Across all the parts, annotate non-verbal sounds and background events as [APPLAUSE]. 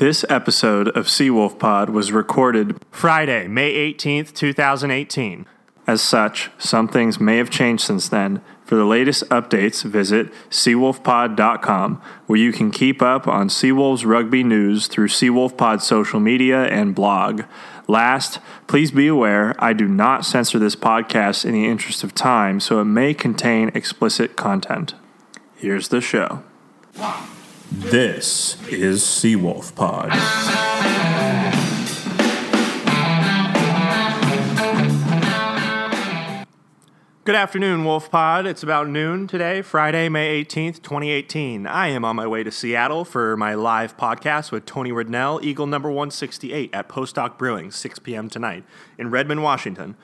This episode of Seawolf Pod was recorded Friday, May 18th, 2018. as such. Some things may have changed since then. For the latest updates, visit seawolfpod.com, where you can keep up on Seawolves rugby news through Seawolf Pod social media and blog. Last, please be aware I do not censor this podcast in the interest of time, so it may contain explicit content. Here's the show. This is Seawolf Pod. Good afternoon, Wolf Pod. It's about noon today, Friday, May 18th, 2018. I am on my way to Seattle for my live podcast with Tony Ridnell, Eagle number 168 at Postdoc Brewing, 6 p.m. tonight in Redmond, Washington.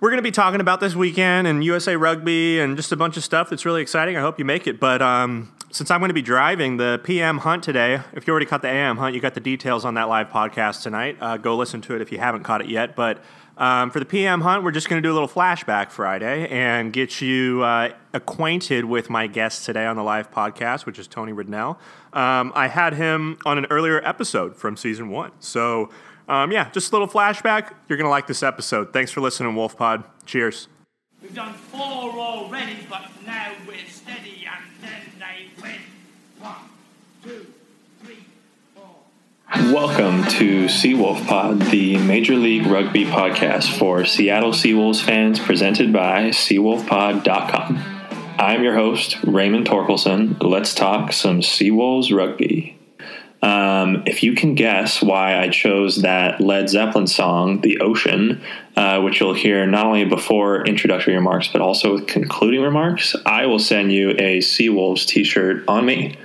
We're going to be talking about this weekend and USA Rugby and just a bunch of stuff that's really exciting. I hope you make it. But um, since I'm going to be driving the PM hunt today, if you already caught the AM hunt, you got the details on that live podcast tonight. Uh, go listen to it if you haven't caught it yet. But um, for the PM hunt, we're just going to do a little flashback Friday and get you uh, acquainted with my guest today on the live podcast, which is Tony Ridnell. Um, I had him on an earlier episode from season one. So, um, yeah, just a little flashback. You're going to like this episode. Thanks for listening, Wolf Pod. Cheers. We've done four already, but now we're steady and then they win. One, two, three, four. Welcome to Seawolf Pod, the Major League Rugby podcast for Seattle Seawolves fans, presented by SeawolfPod.com. I'm your host, Raymond Torkelson. Let's talk some Seawolves rugby. Um, if you can guess why I chose that Led Zeppelin song, The Ocean, uh, which you'll hear not only before introductory remarks, but also with concluding remarks, I will send you a Seawolves t shirt on me.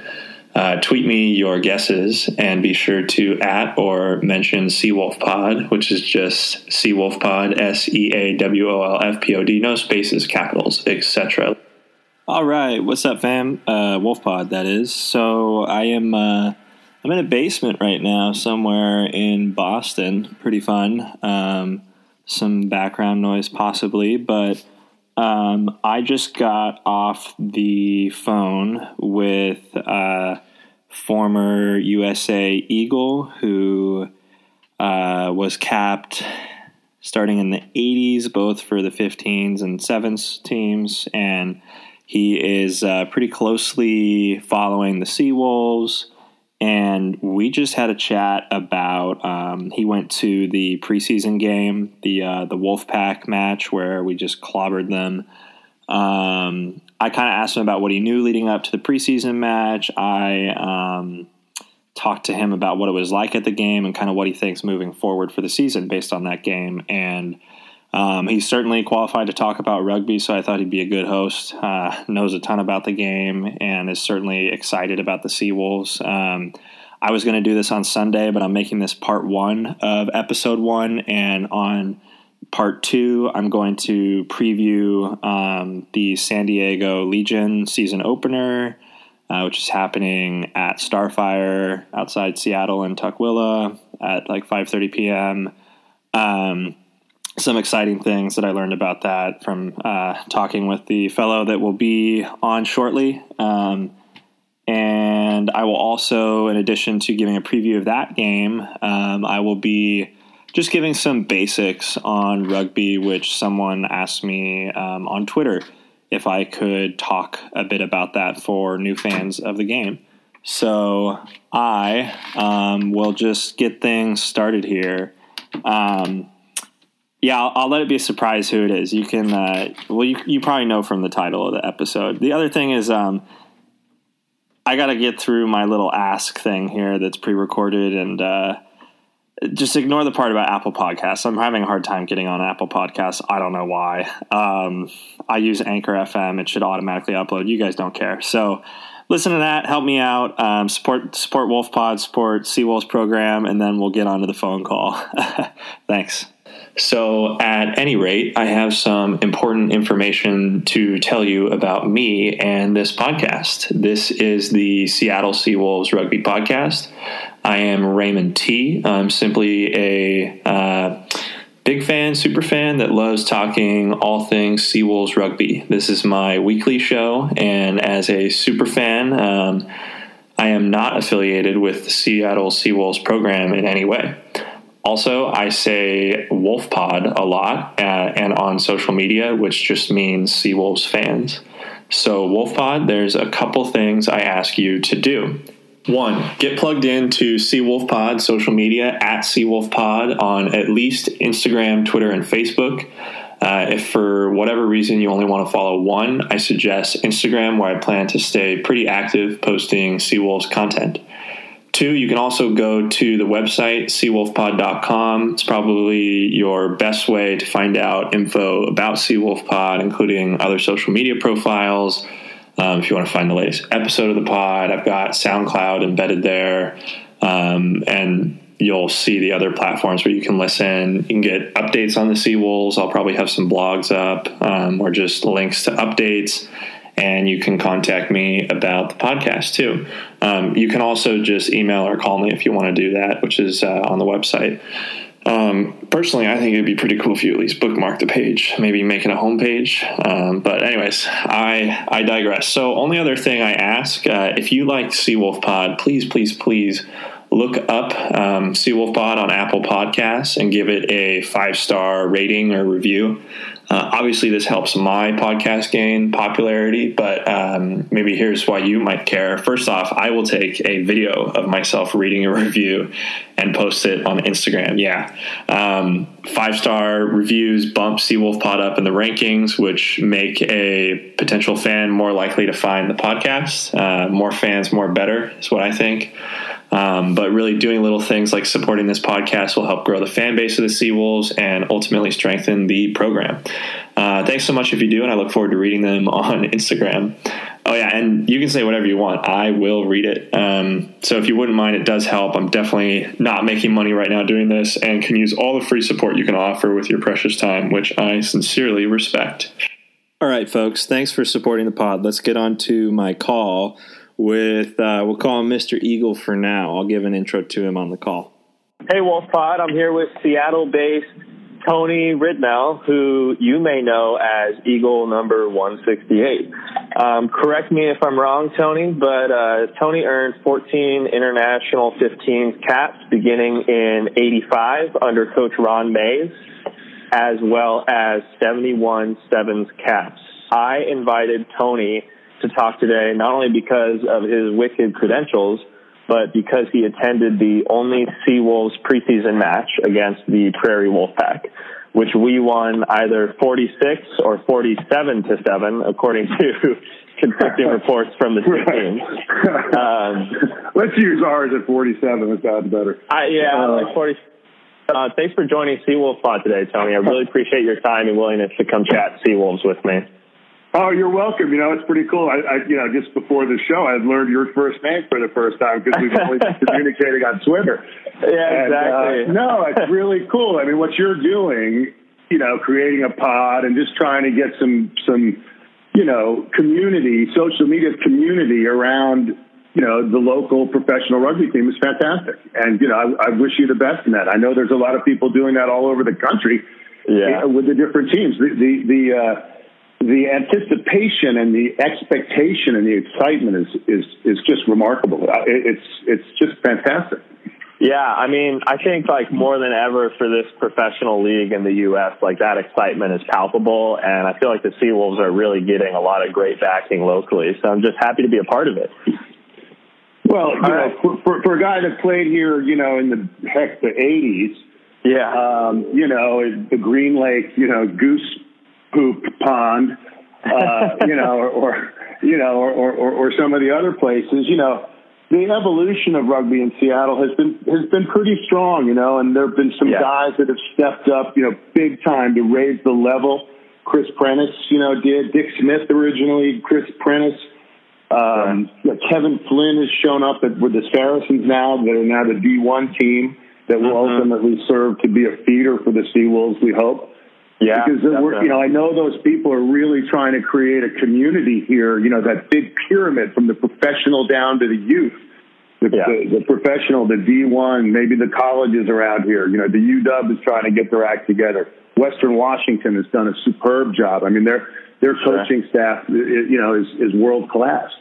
Uh, tweet me your guesses and be sure to at or mention Seawolf Pod, which is just Seawolf Pod, S E A W O L F P O D, no spaces, capitals, etc. All right, what's up, fam? Uh, Wolf Pod, that is. So I am. Uh, I'm in a basement right now, somewhere in Boston. Pretty fun. Um, some background noise, possibly, but um, I just got off the phone with uh, former USA Eagle who uh, was capped starting in the 80s, both for the 15s and 7s teams. And he is uh, pretty closely following the Seawolves. And we just had a chat about. Um, he went to the preseason game, the uh, the Wolfpack match, where we just clobbered them. Um, I kind of asked him about what he knew leading up to the preseason match. I um, talked to him about what it was like at the game and kind of what he thinks moving forward for the season based on that game. And um, he's certainly qualified to talk about rugby, so I thought he'd be a good host. Uh, knows a ton about the game and is certainly excited about the Seawolves. Um, I was going to do this on Sunday, but I'm making this part one of episode one, and on part two, I'm going to preview um, the San Diego Legion season opener, uh, which is happening at Starfire outside Seattle and Tukwila at like 5:30 p.m. Um, some exciting things that I learned about that from uh, talking with the fellow that will be on shortly. Um, and I will also, in addition to giving a preview of that game, um, I will be just giving some basics on rugby, which someone asked me um, on Twitter if I could talk a bit about that for new fans of the game. So I um, will just get things started here. Um, yeah, I'll, I'll, let it be a surprise who it is. You can, uh, well, you, you probably know from the title of the episode. The other thing is, um, I got to get through my little ask thing here that's pre recorded and uh, just ignore the part about Apple Podcasts. I'm having a hard time getting on Apple Podcasts. I don't know why. Um, I use Anchor FM, it should automatically upload. You guys don't care. So, listen to that. Help me out. Um, support support Wolf Pod, support Seawolves program, and then we'll get on to the phone call. [LAUGHS] Thanks. So, at any rate, I have some important information to tell you about me and this podcast. This is the Seattle Seawolves Rugby Podcast. I am Raymond T. I'm simply a uh, big fan, super fan that loves talking all things Seawolves rugby. This is my weekly show, and as a super fan, um, I am not affiliated with the Seattle Seawolves program in any way. Also, I say Wolf Pod a lot uh, and on social media, which just means Seawolves fans. So, Wolf Pod, there's a couple things I ask you to do. One, get plugged into Seawolf Pod social media at Seawolf Pod on at least Instagram, Twitter, and Facebook. Uh, if for whatever reason you only want to follow one, I suggest Instagram, where I plan to stay pretty active posting Seawolves content. Two, you can also go to the website, seawolfpod.com. It's probably your best way to find out info about Seawolf Pod, including other social media profiles. Um, if you want to find the latest episode of the pod, I've got SoundCloud embedded there. Um, and you'll see the other platforms where you can listen. You can get updates on the Seawolves. I'll probably have some blogs up um, or just links to updates. And you can contact me about the podcast too. Um, you can also just email or call me if you want to do that, which is uh, on the website. Um, personally, I think it'd be pretty cool if you at least bookmark the page, maybe making a homepage. Um, but anyways, I I digress. So, only other thing I ask, uh, if you like Seawolf Pod, please, please, please look up um, Seawolf Pod on Apple Podcasts and give it a five star rating or review. Uh, obviously, this helps my podcast gain popularity, but um, maybe here's why you might care. First off, I will take a video of myself reading a [LAUGHS] review and post it on Instagram. Yeah. Um, five star reviews bump Seawolf Pod up in the rankings, which make a potential fan more likely to find the podcast. Uh, more fans, more better, is what I think. Um, but really, doing little things like supporting this podcast will help grow the fan base of the Seawolves and ultimately strengthen the program. Uh, thanks so much if you do, and I look forward to reading them [LAUGHS] on Instagram. Oh yeah, and you can say whatever you want. I will read it. Um, so if you wouldn't mind, it does help. I'm definitely not making money right now doing this, and can use all the free support you can offer with your precious time, which I sincerely respect. All right, folks. Thanks for supporting the pod. Let's get on to my call with uh, we'll call him Mr. Eagle for now. I'll give an intro to him on the call. Hey, Wolf Pod. I'm here with Seattle-based Tony Ridnell, who you may know as Eagle number 168. Um, correct me if I'm wrong, Tony, but uh, Tony earned 14 international 15 caps beginning in 85 under Coach Ron Mayes, as well as 71 sevens caps. I invited Tony to talk today, not only because of his wicked credentials, but because he attended the only Seawolves preseason match against the Prairie Wolfpack, which we won either 46 or 47 to 7, according to [LAUGHS] conflicting [LAUGHS] reports from the teams. [LAUGHS] Um, Let's use ours at 47. It sounds better. I, yeah, uh, like 40. Uh, thanks for joining Seawolf Pod today, Tony. I really appreciate your time and willingness to come chat Seawolves with me. Oh, you're welcome. You know, it's pretty cool. I, I you know, just before the show, I learned your first name for the first time because we've only been [LAUGHS] communicating on Twitter. Yeah, and, uh, exactly. Uh, no, it's really cool. I mean, what you're doing, you know, creating a pod and just trying to get some, some, you know, community, social media community around, you know, the local professional rugby team is fantastic. And, you know, I, I wish you the best in that. I know there's a lot of people doing that all over the country yeah. with the different teams. The, the, the, uh, the anticipation and the expectation and the excitement is is is just remarkable. It's it's just fantastic. Yeah, I mean, I think like more than ever for this professional league in the U.S., like that excitement is palpable, and I feel like the Seawolves are really getting a lot of great backing locally. So I'm just happy to be a part of it. Well, you know, for, for, for a guy that played here, you know, in the heck the '80s, yeah, um, you know, the Green Lake, you know, Goose poop pond, uh, [LAUGHS] you know, or, or you know, or, or, or some of the other places, you know, the evolution of rugby in Seattle has been has been pretty strong, you know, and there have been some yeah. guys that have stepped up, you know, big time to raise the level. Chris Prentice, you know, did Dick Smith originally, Chris Prentice. Um. Kevin Flynn has shown up at, with the Saracens now. They're now the D1 team that will mm-hmm. ultimately serve to be a feeder for the Seawolves, we hope. Yeah, because you know I know those people are really trying to create a community here. You know that big pyramid from the professional down to the youth, the, yeah. the, the professional, the D one, maybe the colleges around here. You know the UW is trying to get their act together. Western Washington has done a superb job. I mean their their coaching staff, you know, is is world class.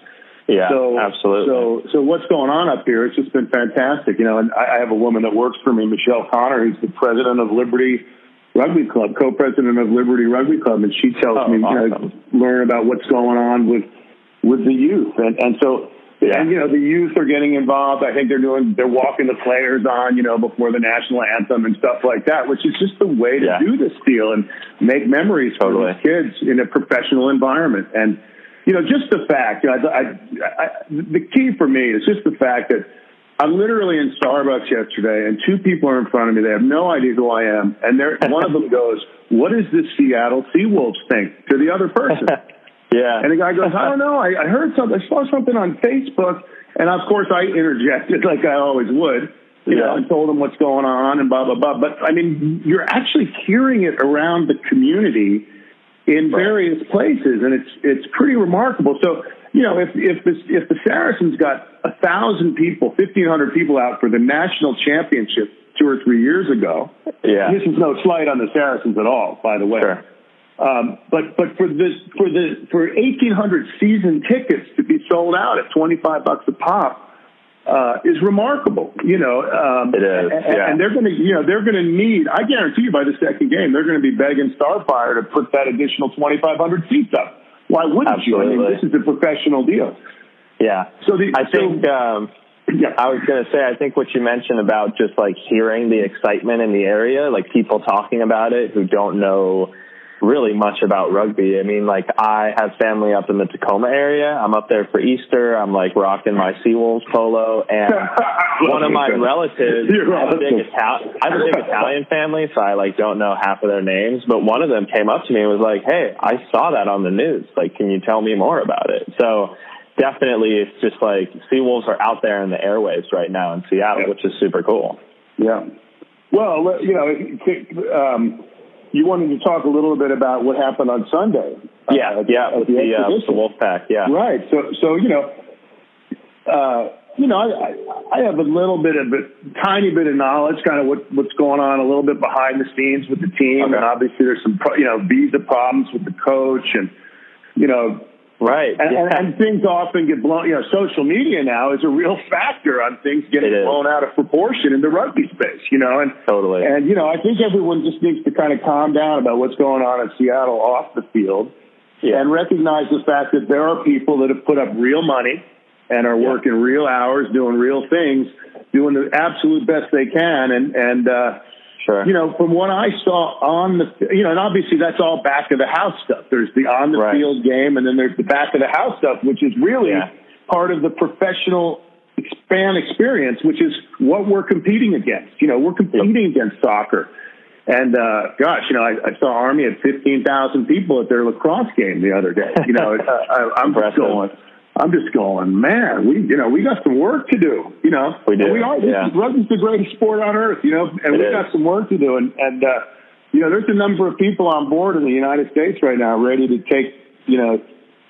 Yeah, so, absolutely. So, so what's going on up here? It's just been fantastic, you know. And I, I have a woman that works for me, Michelle Connor, who's the president of Liberty Rugby Club, co-president of Liberty Rugby Club, and she tells Oh, me, awesome. know, learn about what's going on with with the youth, and and so. Yeah. And you know the youth are getting involved. I think they're doing they're walking the players on, you know, before the national anthem and stuff like that, which is just the way to Yeah. do this deal and make memories for Totally. these kids in a professional environment. And you know, just the fact, you know, I, I, I, the key for me is just the fact that I'm literally in Starbucks yesterday, and two people are in front of me. They have no idea who I am, and they're, [LAUGHS] one of them goes, "What does the Seattle Seawolves think?" to the other person. [LAUGHS] yeah. And the guy goes, I don't know. I, I heard something. I saw something on Facebook. And of course, I interjected [LAUGHS] like I always would, you know, and told them what's going on and blah, blah, blah. But I mean, you're actually hearing it around the community in various places. And it's, it's pretty remarkable. So, you know, if, if the, if the Saracens got a thousand people, 1500 people out for the national championship two or three years ago, yeah. this is no slight on the Saracens at all, by the way. Sure. Um, but but for this for the for eighteen hundred season tickets to be sold out at twenty five bucks a pop uh, is remarkable. You know, um, It is, and, yeah. and they're going to you know they're going to need. I guarantee you by the second game they're going to be begging Starfire to put that additional twenty five hundred seats up. Why wouldn't you? I mean, this is a professional deal. Yeah. So the I think um, yeah. I was going to say I think what you mentioned about just like hearing the excitement in the area, like people talking about it who don't know really much about rugby. I mean, like I have family up in the Tacoma area. I'm up there for Easter. I'm like rocking my Seawolves polo, and [LAUGHS] one of my relatives You're I have a big. Italian I have a big Italian family, so I like don't know half of their names. But one of them came up to me and was like, "Hey, I saw that on the news. Like, can you tell me more about it?" So definitely, it's just like Seawolves are out there in the airwaves right now in Seattle, Yeah. which is super cool. Yeah. Well, you know, um, you wanted to talk a little bit about what happened on Sunday. Yeah, uh, yeah, with the, uh, the Wolfpack. Yeah, Right. So, so you know, uh, you know, I, I- have a little bit of a tiny bit of knowledge, kind of what, what's going on a little bit behind the scenes with the team, Okay. and obviously there's some, you know, visa problems with the coach, and you know, right. and, yeah. and, things often get blown. You know, social media now is a real [LAUGHS] factor on things getting blown out of proportion in the rugby space. You know, and Totally. and you know, I think everyone just needs to kind of calm down about what's going on in Seattle off the field, Yeah. and recognize the fact that there are people that have put up real money and are Yeah. working real hours, doing real things, doing the absolute best they can, and and. uh sure. you know, from what I saw on the, you know, and obviously that's all back of the house stuff. There's the on the Right. field game, and then there's the back of the house stuff, which is really Yeah. part of the professional fan experience, which is what we're competing against. You know, we're competing against soccer. And uh, gosh, you know, I, I saw Army at fifteen thousand people at their lacrosse game the other day. You know, it's, [LAUGHS] I, I'm just going. I'm just going, man. We, you know, we got some work to do. You know, We do, And We are. Yeah. rugby's the greatest sport on earth. You know, and It we is. got some work to do. And and uh, you know, there's a number of people on board in the United States right now ready to take, you know,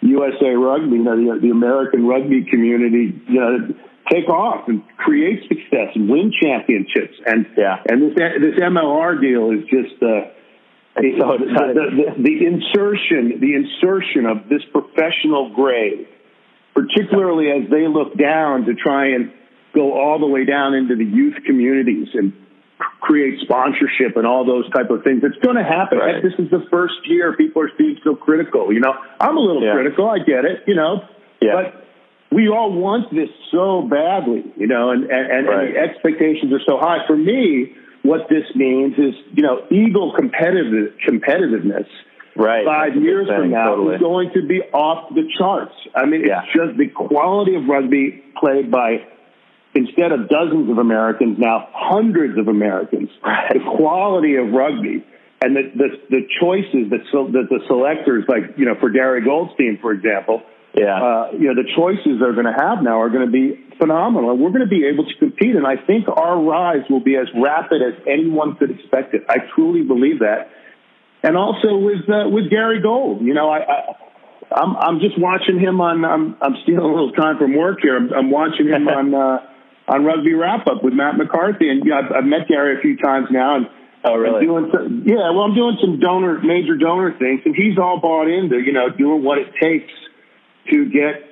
USA Rugby, you know, the, the American rugby community, you know, take off and create success and win championships. And Yeah. and this this MLR deal is just. Uh, so the, the, the, the insertion, the insertion of this professional grade, particularly as they look down to try and go all the way down into the youth communities and create sponsorship and all those type of things. It's going to happen. Right. This is the first year people are being so critical. You know, I'm a little Yeah. critical. I get it. You know, Yeah. but we all want this so badly. You know, and and, and, Right. and the expectations are so high. For me, what this means is, you know, Eagle competitive competitiveness right. five That's a good years from now Totally. is going to be off the charts. I mean, Yeah. it's just the quality of rugby played by instead of dozens of Americans, now hundreds of Americans. Right. The quality of rugby and the the, the choices that, so, that the selectors, like you know, for Gary Goldstein, for example, yeah. uh, you know, the choices they're going to have now are going to be phenomenal. And we're going to be able to compete. And I think our rise will be as rapid as anyone could expect it. I truly believe that. And also with uh, with Gary Gold, you know, I, I I'm I'm just watching him on. I'm I'm stealing a little time from work here. I'm, I'm watching him [LAUGHS] on uh, on Rugby Wrap Up with Matt McCarthy, and you know, I've, I've met Gary a few times now, and Oh, really? Doing some, yeah, well, I'm doing some donor, major donor things, and he's all bought into, you know, doing what it takes to get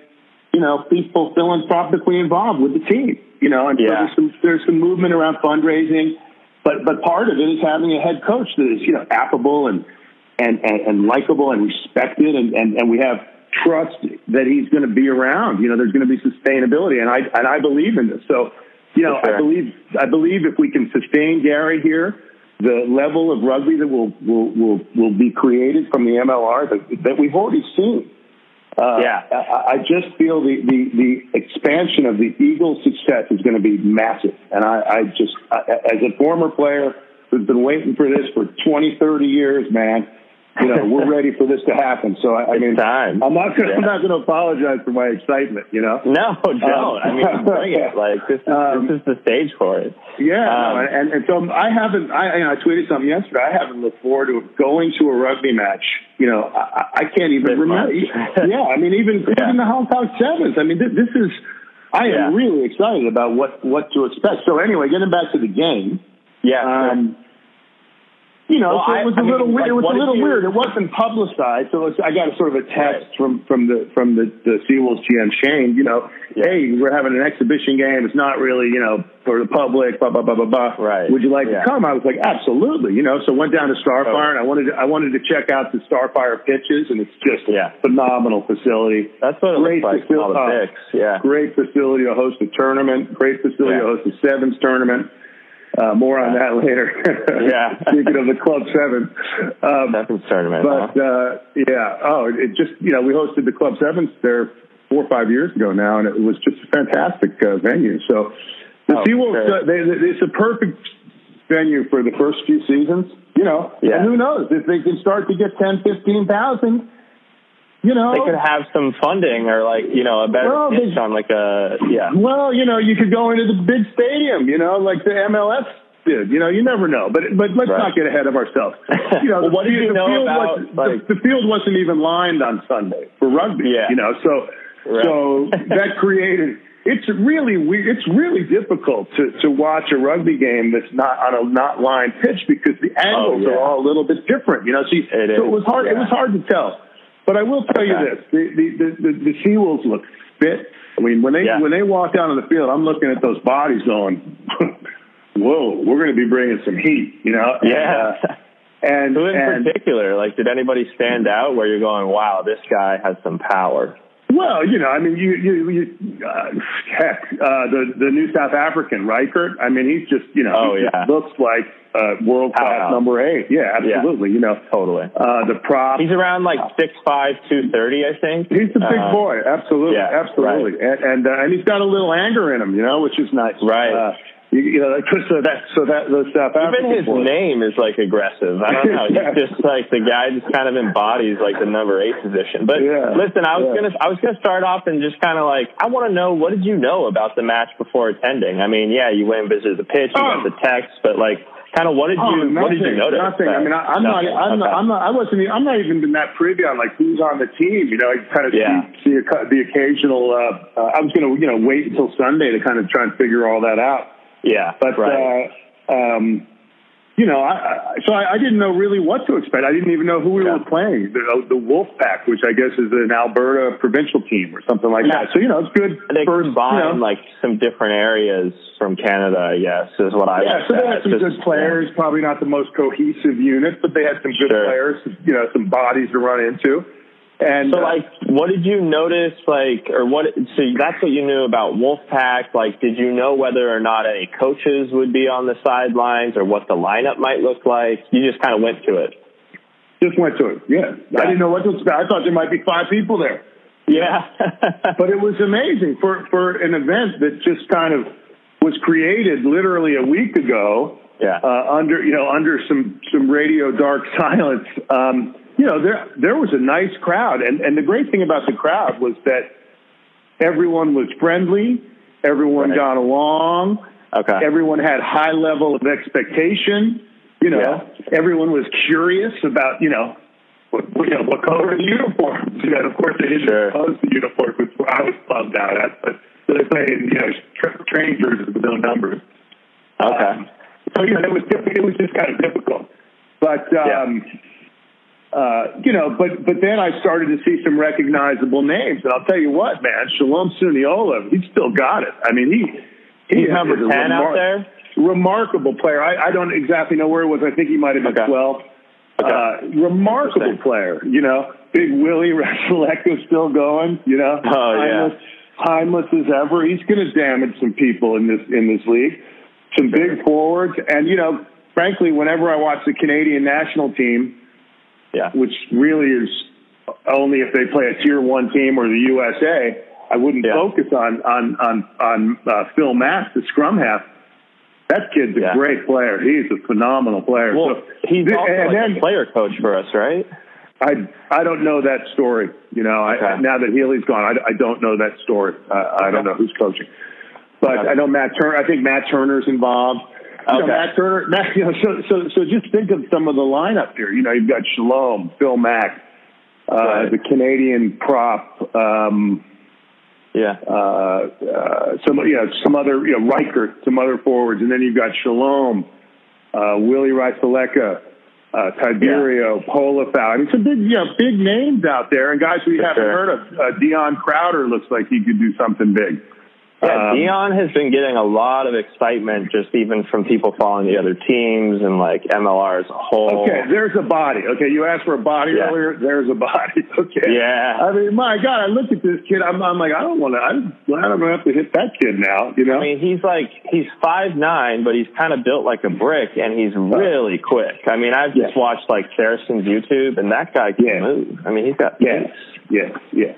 you know, people philanthropically involved with the team. You know, and so Yeah. there's some there's some movement around fundraising, but but part of it is having a head coach that is you know affable and and and, and likable and respected, and, and and we have trust that he's going to be around. You know, there's going to be sustainability, and I and I believe in this. So, you know, sure. I believe I believe if we can sustain Gary here, the level of rugby that will will will will be created from the MLR that, that we've already seen. Uh, Yeah. I, I just feel the, the, the expansion of the Eagles' success is going to be massive. And I, I just, I, as a former player who's been waiting for this for 20, 30 years, man, you know, we're ready for this to happen. So I, I mean, time. I'm not gonna, I'm not going to apologize for my excitement. You know. No, don't. I mean, bring it. Like this is Um, this is the stage for it. Yeah, Um, no, and, and so I haven't. I, you know, I tweeted something yesterday. I haven't looked forward to going to a rugby match. You know, I, I- can't even remember. [LAUGHS] yeah, I mean, even Yeah. even the Holocaust Sevens. I mean, this, this is. I am Yeah. really excited about what what to expect. So anyway, getting back to the game. Yeah. Um, you know, Well, so it was I a little mean, weird. like, it was a little you- weird. It wasn't publicized, so it's, I got a sort of a text Right. from from the from the the Seawolves GM Shane. You know, Yeah. hey, we're having an exhibition game. It's not really you know for the public. Blah blah blah blah blah. Right. Would you like Yeah. to come? I was like, absolutely. You know, so went down to Starfire, Oh. and I wanted to, I wanted to check out the Starfire pitches, and it's just Yeah. phenomenal facility. That's what it Great looks like all the facil- uh. Yeah. Great facility to host a tournament. Great facility Yeah. to host a sevens tournament. Uh, more on that later. [LAUGHS] Yeah. [LAUGHS] Speaking of the Club Seven. Um, Sevens tournament. but huh? uh, yeah, oh, it just you know we hosted the Club Sevens there four or five years ago now, and it was just a fantastic uh, venue. So the Oh, Seawolves, sure. uh, they, they, it's a perfect venue for the first few seasons. You know, Yeah. and who knows if they can start to get ten, fifteen thousand. You know, they could have some funding or like you know a better Well, pitch they- on like a yeah. Well, you know, you could go into the big stadium, you know, like the MLS did. You know, you never know. But but let's Right. not get ahead of ourselves. [LAUGHS] You know, Well, what the, you the know field about, like- the, the field wasn't even lined on Sunday for rugby. Yeah. You know, so Right. so that created. It's really weird. It's really difficult to, to watch a rugby game that's not on a not lined pitch because the oh, angles Oh, yeah. are all a little bit different. You know, so, you- It so it was hard. It was hard to tell. But I will tell you this: the the the, the, the Seawolves look fit. I mean, when they Yeah. when they walk out on the field, I'm looking at those bodies going, [LAUGHS] "Whoa, we're going to be bringing some heat," you know? Yeah. And, uh, and, Who in and particular? Like, did anybody stand out where you're going? Wow, this guy has some power. Well, you know, I mean, you you, you uh, heck, uh, the the new South African Riekert. I mean, he's just you know, Oh, yeah. looks like uh, world class number eight. Yeah, absolutely. You know, Totally. uh, the prop. He's around like six five, two thirty, I think. He's a big Uh, boy, absolutely, yeah, absolutely, and and, uh, and he's got a little anger in him, you know, which is nice, Right. Uh, you, you know, so that so that the South African Even his boy- name is like aggressive. I don't know. [LAUGHS] Yeah. He's just like the guy just kind of embodies like the number eight position. But Yeah. listen, I was Yeah. gonna I was gonna start off and just kind of like I want to know what did you know about the match before attending? I mean, yeah, you went and visited the pitch, you got Oh. the text, but like, kind of what did Oh, you what did you nothing, notice? Nothing. I mean, I, I'm not. I'm, not, I'm not. I wasn't. I'm not even been that privy on like who's on the team. You know, I kind of Yeah. see, see a, the occasional. Uh, uh, I was going to, you know, wait until Sunday to kind of try and figure all that out. Yeah, But right. uh, um, you know, I, I, so I, I didn't know really what to expect. I didn't even know who we Yeah. were playing. The, uh, the Wolf Pack, which I guess is an Alberta provincial team or something like Yeah. that. So you know, it's good. they first, combine you know, like some different areas from Canada, I guess, is what I yeah, so they had some Just- good players. Probably not the most cohesive unit, but they had some good Sure. players. You know, some bodies to run into. And So, uh, like, what did you notice, like, or what? So that's what you knew about Wolfpack. Like, did you know whether or not any coaches would be on the sidelines, or what the lineup might look like? You just kind of went to it. just went to it. Yeah, I didn't know what to expect. I thought there might be five people there. Yeah, [LAUGHS] but it was amazing for for an event that just kind of was created literally a week ago. Yeah. Uh, under you know under some some radio dark [LAUGHS] silence. Um, you know there there was a nice crowd, and and the great thing about the crowd was that everyone was friendly, everyone Right. got along, okay. everyone had high level of expectation. You know, Yeah. everyone was curious about you know what, you know, what color of the uniforms. You know, of course, they didn't Sure. impose the uniform, which I was bummed out at. But so they played, you know, tra- train jerseys with no numbers. okay. Um, so you know, it was diff- it was just kind of difficult. But um, uh, you know, but but then I started to see some recognizable names, and I'll tell you what, man, Shalom Suniula, he's still got it. I mean, he He's number a 10 out there? Remarkable player. I, I don't exactly know where it was. I think he might have been Okay. 12. Okay. Uh, remarkable player. You know, Big Willie [LAUGHS] Rasuleka's still going. You know, Oh, yeah. timeless, timeless as ever. He's going to damage some people in this in this league. Some big forwards, and you know, frankly, whenever I watch the Canadian national team, Yeah. which really is only if they play a tier one team or the USA. I wouldn't Yeah. focus on on on on uh, Phil Mack, the scrum half. That kid's a Yeah. great player. He's a phenomenal player. Well, so, he's th- also like then a player coach for us, right? I I don't know that story. You know, I, now that Healy's gone, I, I don't know that story. Uh, I don't know who's coaching, but Okay. I know Matt Turner. I think Matt Turner's involved. Know. Matt Turner. Matt, you know, so so so just think of some of the lineup here. You know, you've got Shalom, Phil Mack, uh, Right. the Canadian prop. Um, Yeah. uh, uh, some you know some other you know Riekert, some other forwards, and then you've got Shalom, uh, Willie Rasuleka, uh, Tiberio, Polafau. I mean, some big you know big names out there, and guys we For haven't sure. heard of. Uh, Dion Crowder looks like he could do something big. Yeah, Um, Dion has been getting a lot of excitement just even from people following the other teams and like MLR as a whole. Okay, there's a body. Okay, you asked for a body Yeah. earlier. There's a body. [LAUGHS] Okay. Yeah. I mean, my God, I look at this kid. I'm, I'm like, I don't want to. I'm glad I'm going to have to hit that kid now. You know. I mean, he's like he's five nine, but he's kind of built like a brick, and he's really quick. I mean, I've just Yeah. watched like Saracen's YouTube, and that guy can Yeah. move. I mean, he's got Yes, yes, yes.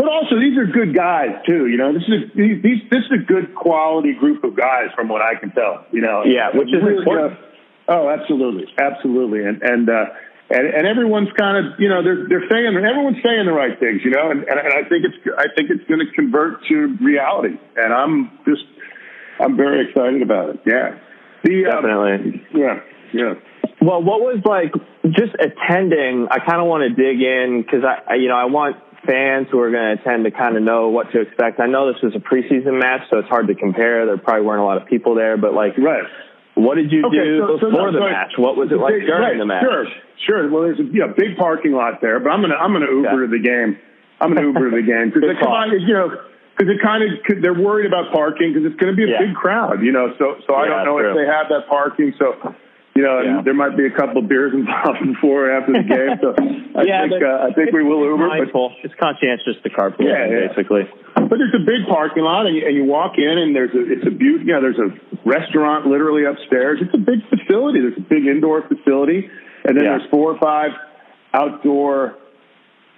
But also, these are good guys too. You know, this is a, these, this is a good quality group of guys, from what I can tell. You know, Yeah, which is Really, important. uh, oh, absolutely, absolutely, and and uh, and and everyone's kind of you know they're they're saying everyone's saying the right things. You know, and and, and I think it's I think it's going to convert to reality, and I'm just I'm very excited about it. Yeah, the um, definitely. yeah, yeah. Well, what was like just attending? I kind of want to dig in because I, I, you know, I want fans who are going to attend to kind of know what to expect. I know this was a preseason match, so it's hard to compare. There probably weren't a lot of people there, but like, Right. what did you Okay, do so- so before no, the so match? What was it like Big- during right, the match? Sure, sure. Well, there's a you know, big parking lot there, but I'm gonna I'm gonna Uber Okay. to the game. I'm gonna Uber to the game because come on, you know, because it kind of they're worried about parking because it's going to be a Yeah. big crowd, you know. So so I don't know true. if they have that parking. So. You know, Yeah. there might be a couple of beers involved [LAUGHS] before or after the game. So I Yeah, think uh, I think we will It's Uber. But mindful. It's conscientious to carpool, Yeah, yeah. basically. but there's a big parking lot, and you, and you walk in, and there's a it's a. You know, there's a restaurant literally upstairs. It's a big facility. There's a big indoor facility, and then Yeah. there's four or five outdoor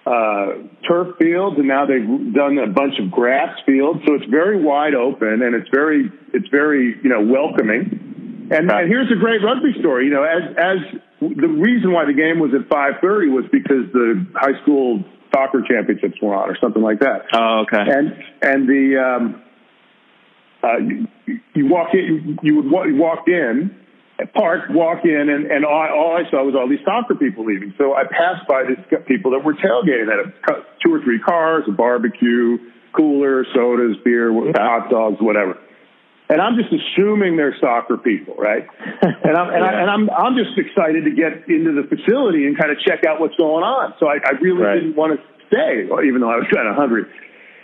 uh, turf fields, and now they've done a bunch of grass fields. So it's very wide open, and it's very it's very you know welcoming. And, and here's a great rugby story. You know, as as the reason why the game was at 5:30 was because the high school soccer championships were on, or something like that. Oh, okay. And and the um, uh, you, you walk in, you would wa- you walk in, park, walk in, and and all, all I saw was all these soccer people leaving. So I passed by these people that were tailgating. Had two or three cars, a barbecue, cooler, sodas, beer, hot dogs, whatever. And I'm just assuming they're soccer people, right? [LAUGHS] And I'm and, I, and I'm I'm just excited to get into the facility and kind of check out what's going on. So I, I really Right. didn't want to stay, even though I was kind of hungry.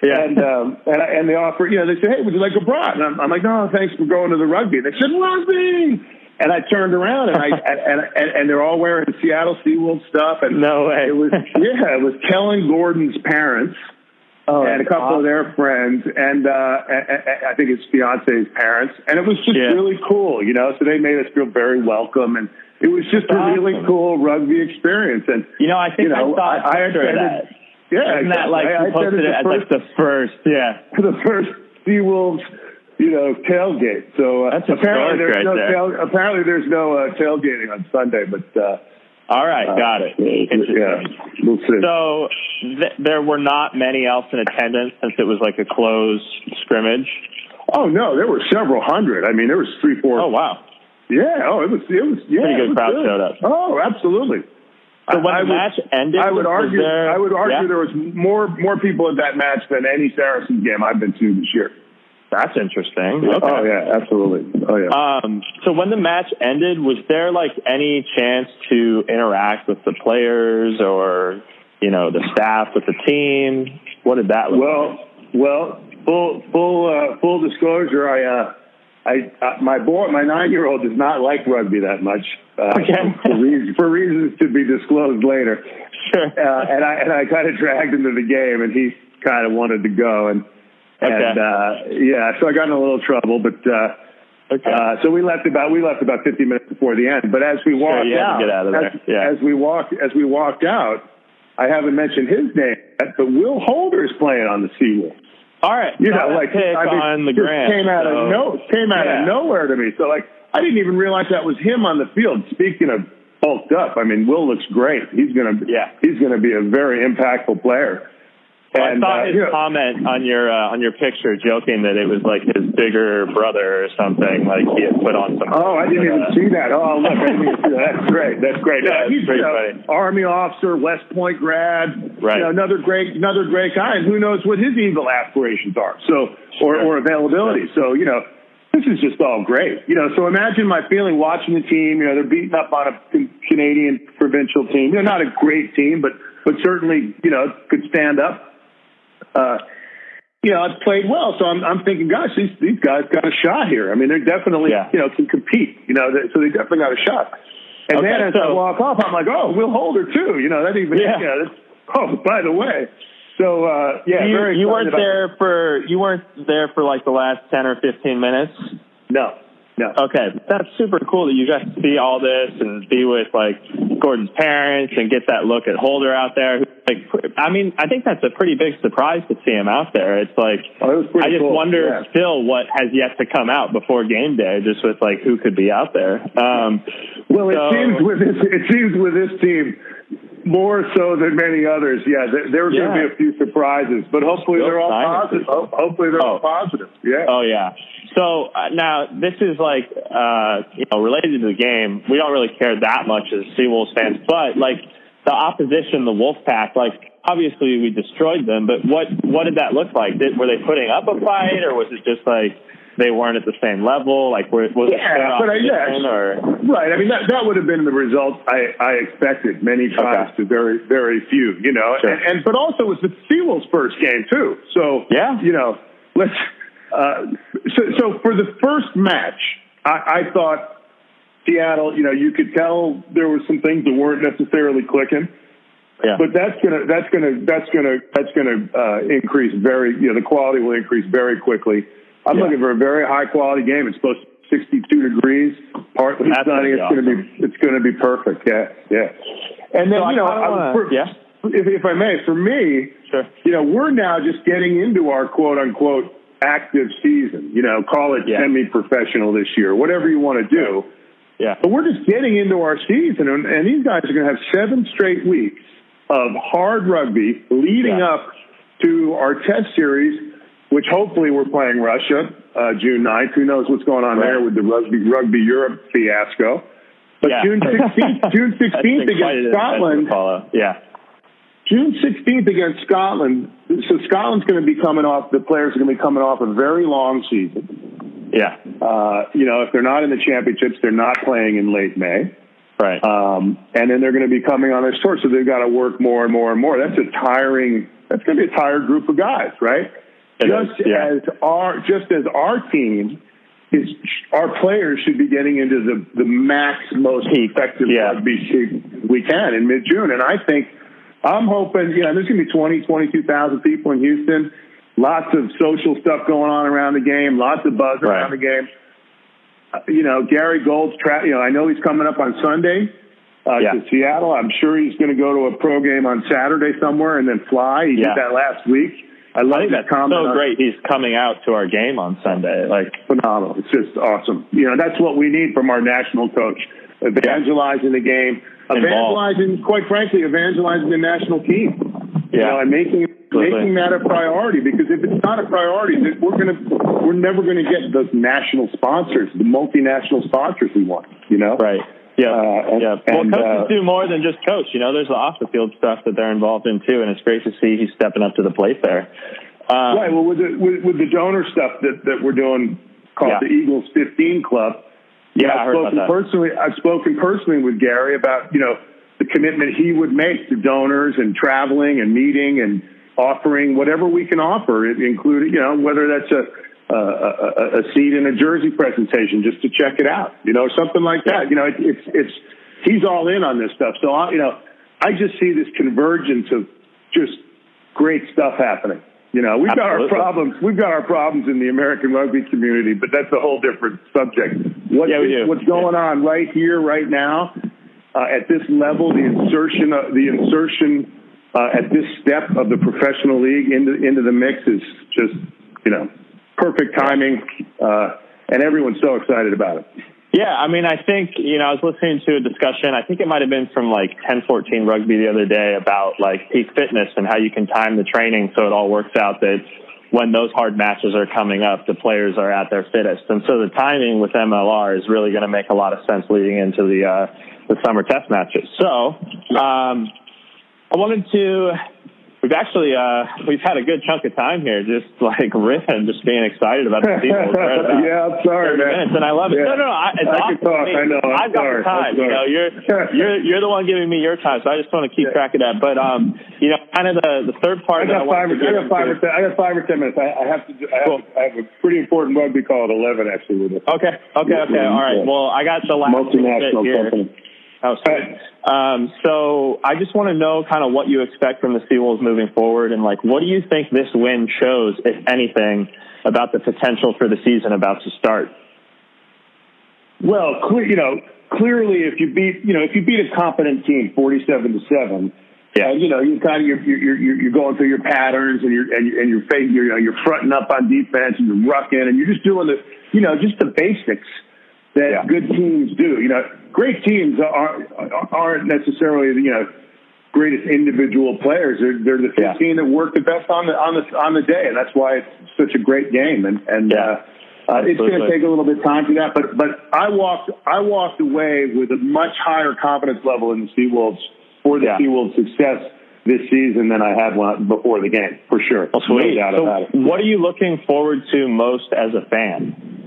Yeah. And um, and, I- and they offer, you know, they say, hey, would you like a brat? And I'm, I'm like, no, thanks for going to the rugby. They said rugby. And I turned around and I [LAUGHS] and, and and and they're all wearing Seattle Seawolves stuff. And No way. It was yeah, it was Kellen Gordon's parents Oh, and a couple of their friends, and uh, I think his fiance's parents, and it was just Yeah. really cool, you know. So they made us feel very welcome, and it was just a really cool rugby experience. And You know, I think you know, I saw a I- I picture of attended- that. yeah, Isn't that like I- I posted it the as first- like the first? Yeah. [LAUGHS] the first Seawolves, you know, tailgate. So uh, That's apparently there's right no there. tail, apparently there's no uh, tailgating on Sunday, but uh, All right, uh, got it. Yeah, we'll see. So th- there were not many else in attendance since it was like a closed scrimmage. oh no, there were several hundred. I mean, there was three, four. Oh wow! Yeah. Oh, it was. It was. Yeah. Pretty good crowd showed up. Oh, absolutely. So when I the would- match ended, I would argue. there- I would argue yeah? there was more more people at that match than any Saracens game I've been to this year. That's interesting. Oh yeah, absolutely. Oh yeah. Um, so when the match ended, was there like any chance to interact with the players or you know the staff with the team? What did that look Well, well, full full uh, full disclosure. I uh, I uh, my boy, my nine year old does not like rugby that much. Uh, Okay. for, reasons, for reasons to be disclosed later. Sure. Uh, and I and I kind of dragged him to the game, and he kind of wanted to go, and and uh, yeah, so I got in a little trouble, but. Uh, Okay. Uh, so we left about we left about 50 minutes before the end. But as we walked to out, get out of there. As, Yeah. as we walked as we walked out, I haven't mentioned his name yet, but Will Holder is playing on the Seawolves. All right. You know, like pick I mean, on the just came out so- of no came out Yeah. of nowhere to me. So like I didn't even realize that was him on the field. Speaking of bulked up, I mean Will looks great. He's gonna Yeah. he's gonna be a very impactful player. Well, I saw uh, his comment on your uh, on your picture, joking that it was like his bigger brother or something. Like he had put on some. Oh, I didn't even uh, see that. Oh, look, I didn't see that. That's great. That's great. Yeah, he's pretty you know. Army officer, West Point grad. Right. You know, another great, another great guy. And who knows what his evil aspirations are? So, or or availability. So, you know, this is just all great. You know, so imagine my feeling watching the team. You know, they're beating up on a Canadian provincial team. You know, not a great team, but but certainly, you know, could stand up. Uh, you know, it's played well. So I'm, I'm thinking, gosh, these, these guys got a shot here. I mean, they're definitely, Yeah. you know, can compete, you know, they, so they definitely got a shot. And Okay, then as I so- walk off, I'm like, oh, Will Holder too. You know, that even, Yeah. you know, that's, oh, by the way. So, uh, yeah, you, very you weren't there for you weren't there for like the last ten or fifteen minutes. No, no. Okay, that's super cool that you got to see all this and be with like Gordon's parents and get that look at Holder out there. Like, I mean, I think that's a pretty big surprise to see him out there. It's like Oh, I just cool, wonder yeah. still what has yet to come out before game day, just with like who could be out there. Um, Well, it so- seems with this, it seems with this team more so than many others. Yeah, there, there are Yeah. going to be a few surprises, but hopefully Still they're all positive. Ho- Hopefully they're all Oh. positive. Yeah. Oh yeah. So uh, now this is like uh, you know related to the game. We don't really care that much as Seawolves fans, but like the opposition, the Wolfpack, like obviously we destroyed them. But what what did that look like? Did, were they putting up a fight, or was it just like they weren't at the same level? Like were, was it Yeah, fair but I- yeah. or Right. I mean, that, that would have been the result I, I expected many times to very, very few, you know. Sure. And, and, but also it was the Seawolves' first game, too. So, Yeah. you know, let's, uh, so, so for the first match, I, I thought Seattle, you know, you could tell there were some things that weren't necessarily clicking. yeah, But that's gonna that's gonna that's gonna that's gonna uh, increase very you know the quality will increase very quickly. I'm Yeah. looking for a very high quality game. It's supposed to be 62 degrees, partly sunny. It's be gonna be it's gonna be perfect. Yeah, yeah. And then So I you know, I- wanna- for- yeah. if, if I may, for me, Sure. you know, we're now just getting into our quote unquote active season. You know, call it Yeah. semi professional this year, whatever you want to do. yeah, But we're just getting into our season, and, and these guys are going to have seven straight weeks of hard rugby leading Yeah. up to our test series, which hopefully we're playing Russia uh, June 9th. Who knows what's going on Right. there with the rugby rugby Europe fiasco? But yeah. June 16th, [LAUGHS] June 16th against an adventure to Scotland. Yeah, June 16th against Scotland. So Scotland's going to be coming off. The players are going to be coming off a very long season. yeah, Uh, you know, if they're not in the championships, they're not playing in late May. right. Um, and then they're going to be coming on this tour, so they've got to work more and more and more. That's a tiring. That's going to be a tired group of guys, right? Just yeah. as our just as our team is, our players should be getting into the the max, most effective yeah. rugby shape we can in mid June. And I think I'm hoping, you know, there's going to be 20, 22,000 people in Houston. Lots of social stuff going on around the game. Lots of buzz Right. around the game uh, you know, Gary Gold's tra- you know, I know he's coming up on Sunday uh, Yeah. to Seattle. I'm sure he's going to go to a pro game on Saturday somewhere and then fly. He did that last week. I love I think that's comment. so great. He's coming out to our game on Sunday. Like, phenomenal. It's just awesome. You know, that's what we need from our national coach. Evangelizing the game, Involved. evangelizing, quite frankly, evangelizing the national team. You Yeah. know, and making Absolutely. making that a priority because if it's not a priority, then we're gonna we're never gonna get those national sponsors, the multinational sponsors we want. You know, right. Yeah. Uh, and- yeah. Well, and, coaches uh, do more than just coach. You know, there's the off the field stuff that they're involved in too, and it's great to see he's stepping up to the plate there. Um, right. Well, with the with, with the donor stuff that that we're doing called Yeah. the Eagles 15 Club. Yeah, I've I heard about spoken that. personally. I've spoken personally with Gary about you know the commitment he would make to donors and traveling and meeting and offering whatever we can offer, including you know whether that's a a, a, a seat in a jersey presentation just to check it out, you know, something like that. You know, it, it's it's he's all in on this stuff. So I, you know, I just see this convergence of just great stuff happening. You know, we've got our problems. We've got our problems in the American rugby community, but that's a whole different subject. What, Yeah. What's going on right here, right now, uh, at this level, the insertion, of, the insertion uh, at this step of the professional league into into the mix is just, you know, perfect timing, uh, and everyone's so excited about it. Yeah, I mean, I think, you know, I was listening to a discussion, I think it might have been from like 1014 rugby the other day about like peak fitness and how you can time the training so it all works out that when those hard matches are coming up, the players are at their fittest. And so the timing with MLR is really going to make a lot of sense leading into the, uh, the summer test matches. So, um, I wanted to, we've actually, uh, we've had a good chunk of time here just like [LAUGHS] riffing, just being excited about the at about [LAUGHS] yeah, I'm sorry, man. minutes, and I love it. Yeah. No, no, no. I, it's I awesome. talk. I know, I'm I've got the time. You know, you're you're you're the one giving me your time, so I just want to keep track of that. But um, you know, kind of the the third part I that I got five. Or, I got five or ten. I got five or ten minutes. I, I have to. I have, Cool. I have a pretty important rugby call at eleven. Actually, with it. Okay, okay, okay. All right. Well, I got the last multinational company. Oh, sweet. Um, so I just want to know kind of what you expect from the Seawolves moving forward, and like, what do you think this win shows, if anything, about the potential for the season about to start? Well, clear, you know, clearly, if you beat, you know, if you beat a competent team, forty-seven to seven, Yeah. uh, you know, you kind of you're, you're you're you're going through your patterns and you're and you're, and you're, you're, you're fronting up on defense and you're rucking and you're just doing the, you know, just the basics that Yeah. good teams do. You know, great teams aren't aren't necessarily you know greatest individual players. They're they're the Yeah. that work the best on the on the on the day, and that's why it's such a great game. And and Yeah. uh, uh, it's going to take a little bit of time for that, but but I walked I walked away with a much higher confidence level in the Seawolves for the Yeah. Seawolves' success this season than I had one before the game, for sure. Well, sweet. No so what are you looking forward to most as a fan?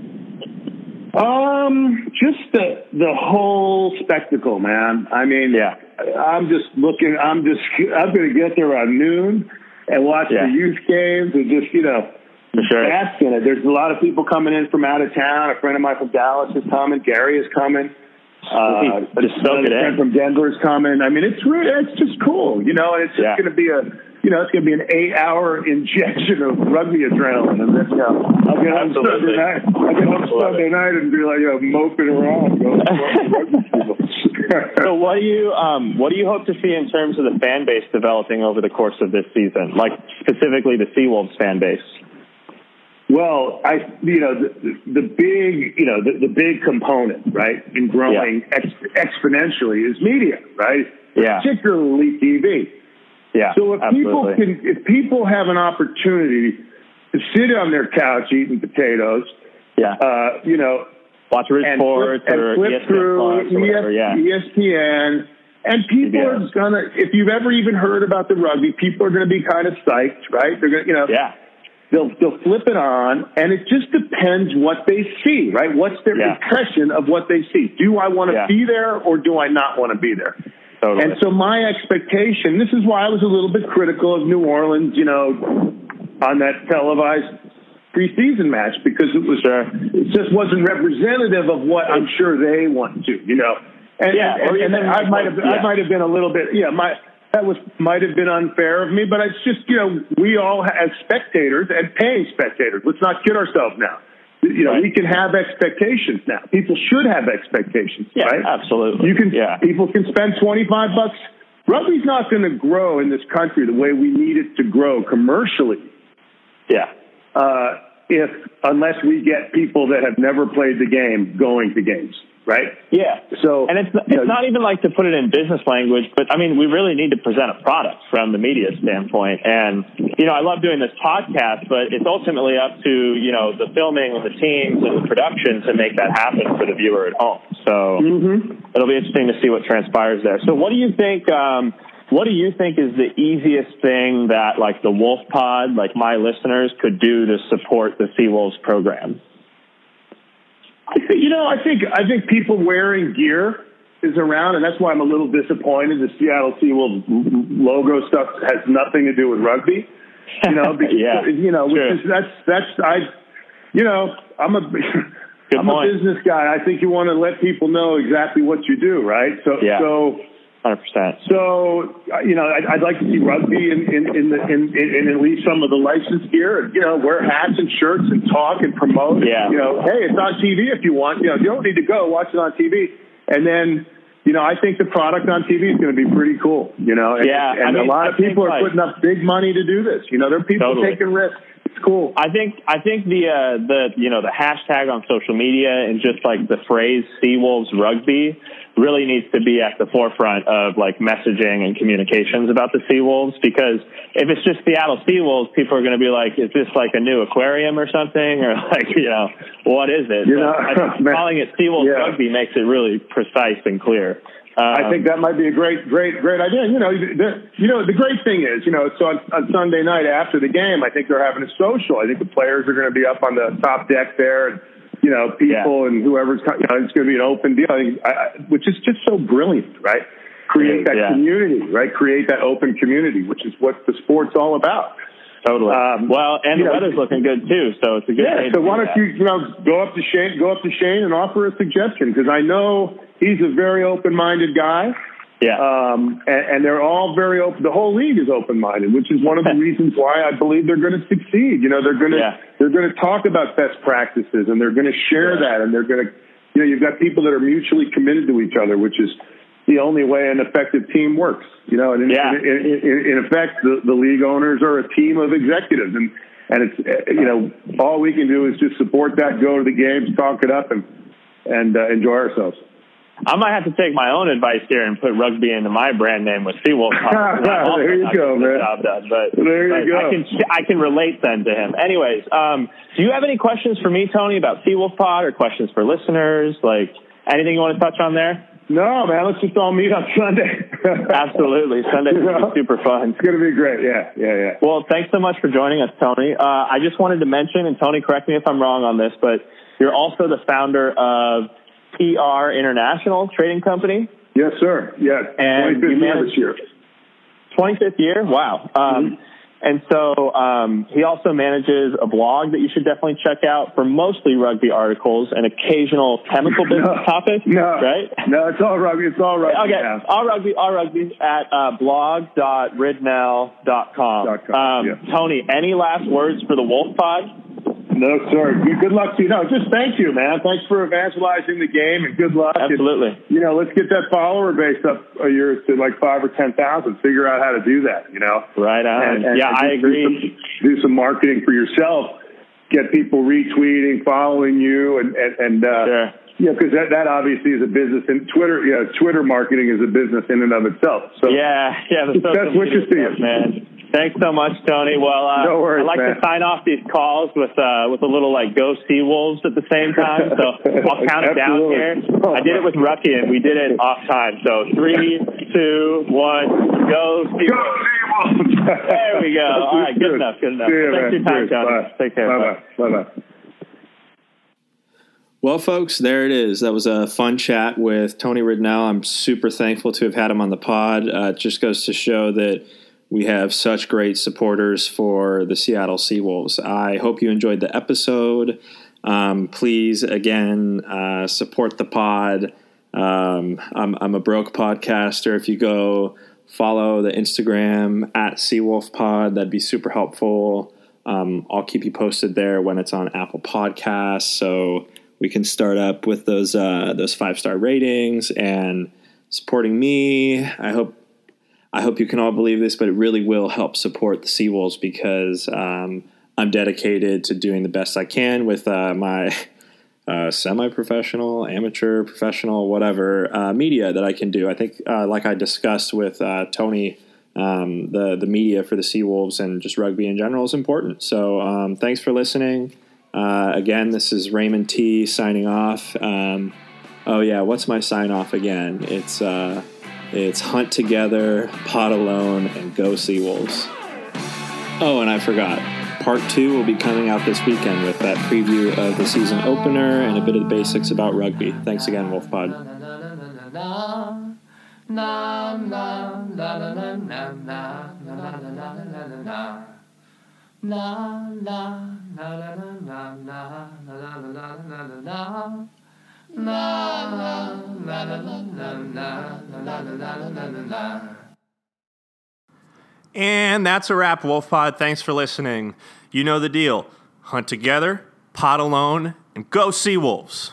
Um, just the the whole spectacle, man. I mean, Yeah. I'm just looking. I'm just. I'm going to get there around noon and watch Yeah. the youth games and just you know For sure. in it. There's a lot of people coming in from out of town. A friend of mine from Dallas is coming. Gary is coming. Uh, Just soak it in. friend from Denver is coming. I mean, it's really, it's just cool, you know. And it's just Yeah. going to be a, you know, it's going to be an eight-hour injection of rugby adrenaline, and then you know, I'll get on Absolutely. Sunday night. I'll get Absolutely. Sunday night and be like, you know, moping around. Going, rugby. So what do you um, what do you hope to see in terms of the fan base developing over the course of this season, like specifically the Seawolves fan base? Well, I, you know, the, the, big, you know, the, the big component, right, in growing ex, exponentially is media, right? Yeah. Particularly TV. Yeah, So if people absolutely. can, if people have an opportunity to sit on their couch eating potatoes, yeah, uh, you know, watch Rich and Sports flip, or and flip ESPN through whatever. Yeah, ESPN, and people CBS. are gonna. If you've ever even heard about the rugby, people are gonna be kind of psyched, right? They're gonna, you know, yeah, they'll they'll flip it on, and it just depends what they see, right? What's their Yeah. impression of what they see? Do I want to Yeah. be there, or do I not want to be there? Totally. And so my expectation, this is why I was a little bit critical of New Orleans, you know, on that televised preseason match because it was Sure. it just wasn't representative of what I'm sure they want to, you know. And, Yeah, and, and even I might have yeah. I might have been a little bit yeah, my that was might have been unfair of me, but it's just, you know, we all as spectators and paying spectators, let's not kid ourselves now. You know, Right. we can have expectations now. People should have expectations, yeah, right? absolutely. You can yeah, people can spend twenty five bucks. Rugby's not going to grow in this country the way we need it to grow commercially yeah, uh, if unless we get people that have never played the game going to games, right? yeah. So And it's you it's know, not even like to put it in business language, but I mean, we really need to present a product from the media standpoint. And you know, I love doing this podcast, but it's ultimately up to you know the filming and the teams and the production to make that happen for the viewer at home. So Mm-hmm. it'll be interesting to see what transpires there. So, what do you think? Um, what do you think is the easiest thing that like the Wolf Pod, like my listeners, could do to support the Seawolves program? You know, I think I think people wearing gear is around, and that's why I'm a little disappointed. The Seattle Seawolves logo stuff has nothing to do with rugby. You know, [LAUGHS] because, Yeah, you know, which is that's that's I, you know, I'm a [LAUGHS] I'm point. a business guy. I think you want to let people know exactly what you do, right? So Yeah. so. Hundred percent. So, uh, you know, I'd, I'd like to see rugby in, in, in, the, in, in, in at least some of the licensed gear. You know, wear hats and shirts and talk and promote. Yeah. You know, hey, it's on TV if you want. You know, you don't need to go watch it on TV. And then, you know, I think the product on TV is going to be pretty cool. You know, and, Yeah, and I mean, a lot of people are like- putting up big money to do this. You know, there are people Totally. taking risks. It's cool. I think I think the uh, the you know the hashtag on social media and just like the phrase Seawolves Rugby really needs to be at the forefront of like messaging and communications about the Seawolves because if it's just Seattle Seawolves, people are going to be like, is this like a new aquarium or something [LAUGHS] or like you know what is it? You know, I think [LAUGHS] man, calling it Seawolves yeah. Rugby makes it really precise and clear. I Um, think that might be a great, great, great idea. You know, the, you know, the great thing is, you know, so on, on Sunday night after the game, I think they're having a social. I think the players are going to be up on the top deck there, and you know, people and whoever's, you know, it's going to be an open deal, I think, I, I- which is just so brilliant, right? Create that Yeah. community, right? Create that open community, which is what the sport's all about. totally. um, well, and the know, weather's looking good too, so it's a good. Yeah, so do why don't that. you, you know, go up to Shane, go up to Shane and offer a suggestion because I know he's a very open-minded guy. Yeah. Um, and, and they're all very open. The whole league is open-minded, which is one of the [LAUGHS] reasons why I believe they're going to succeed. You know, they're going to Yeah. they're going to talk about best practices, and they're going to share that, and they're going to, you know, you've got people that are mutually committed to each other, which is the only way an effective team works. You know, and in, Yeah. in, in, in, effect, the, the league owners are a team of executives, and and it's you know all we can do is just support that, go to the games, talk it up, and and uh, enjoy ourselves. I might have to take my own advice here and put rugby into my brand name with Seawolf. [LAUGHS] There you go, man. Done, but There you but go. I can I can relate then to him. Anyways, um, do you have any questions for me, Tony, about Seawolf Pod, or questions for listeners? Like anything you want to touch on there? No, man, let's just all meet on Sunday. [LAUGHS] Absolutely, Sunday's You gonna know? be super fun. It's going to be great. Yeah, yeah, yeah. Well, thanks so much for joining us, Tony. Uh, I just wanted to mention, and Tony, correct me if I'm wrong on this, but you're also the founder of PR International Trading Company. Yes, sir. Yeah, And 25th you year this year. 25th year? Wow. Um, And so um, he also manages a blog that you should definitely check out for mostly rugby articles and occasional chemical [LAUGHS] business No. topics. No, Right? No, it's all rugby. It's all rugby. Okay, now. all rugby, all rugby at uh, blog.ridnell.com. Com, Um, yeah. Tony, any last words for the Wolf Pod? No, sir. Good, good luck to you. No, just thank you, man. Thanks for evangelizing the game, and good luck. And, Absolutely. you know, let's get that follower base up a year to like five or ten thousand. Figure out how to do that. You know. Right on. And- and- yeah, and I agree. Do some, do some marketing for yourself. Get people retweeting, following you, and and, and uh, Sure. yeah, because that, that obviously is a business. And Twitter, yeah, Twitter marketing is a business in and of itself. So Yeah, yeah, the Best wishes to you. man. Thanks so much, Tony. Well, uh, No worries, I like man. to sign off these calls with uh, with a little like go sea wolves at the same time. So [LAUGHS] I'll count it down here. I did it with Rucky and we did it off time. So three, two, one, go sea Go wolves. Seawolves! There we go. [LAUGHS] All right, good enough, good enough. See you, Thanks for your time, Cheers. Tony. Bye. Take care. Bye bye. Bye bye. Well, folks, there it is. That was a fun chat with Tony Ridnell. I'm super thankful to have had him on the pod. Uh, it just goes to show that we have such great supporters for the Seattle Seawolves. I hope you enjoyed the episode. Um, please, again, uh, support the pod. Um, I'm, I'm a broke podcaster. If you go follow the Instagram at SeawolfPod, that'd be super helpful. Um, I'll keep you posted there when it's on Apple Podcasts, so we can start up with those uh, those five star ratings and supporting me. I hope I hope you can all believe this, but it really will help support the Seawolves because um, I'm dedicated to doing the best I can with uh, my [LAUGHS] uh, semi-professional, amateur, professional, whatever uh, media that I can do. I think, uh, like I discussed with uh, Tony, um, the the media for the Seawolves and just rugby in general is important. So, um, thanks for listening. Uh, again, this is Raymond T signing off. Um, oh yeah, what's my sign off again? It's It's hunt together, pot alone, and go Seawolves. Oh, and I forgot. Part two will be coming out this weekend with that preview of the season opener and a bit of the basics about rugby. Thanks again, Wolf Pod. And that's a wrap, Wolf Pod. Thanks for listening. You know the deal. Hunt together, pot alone, and go Seawolves.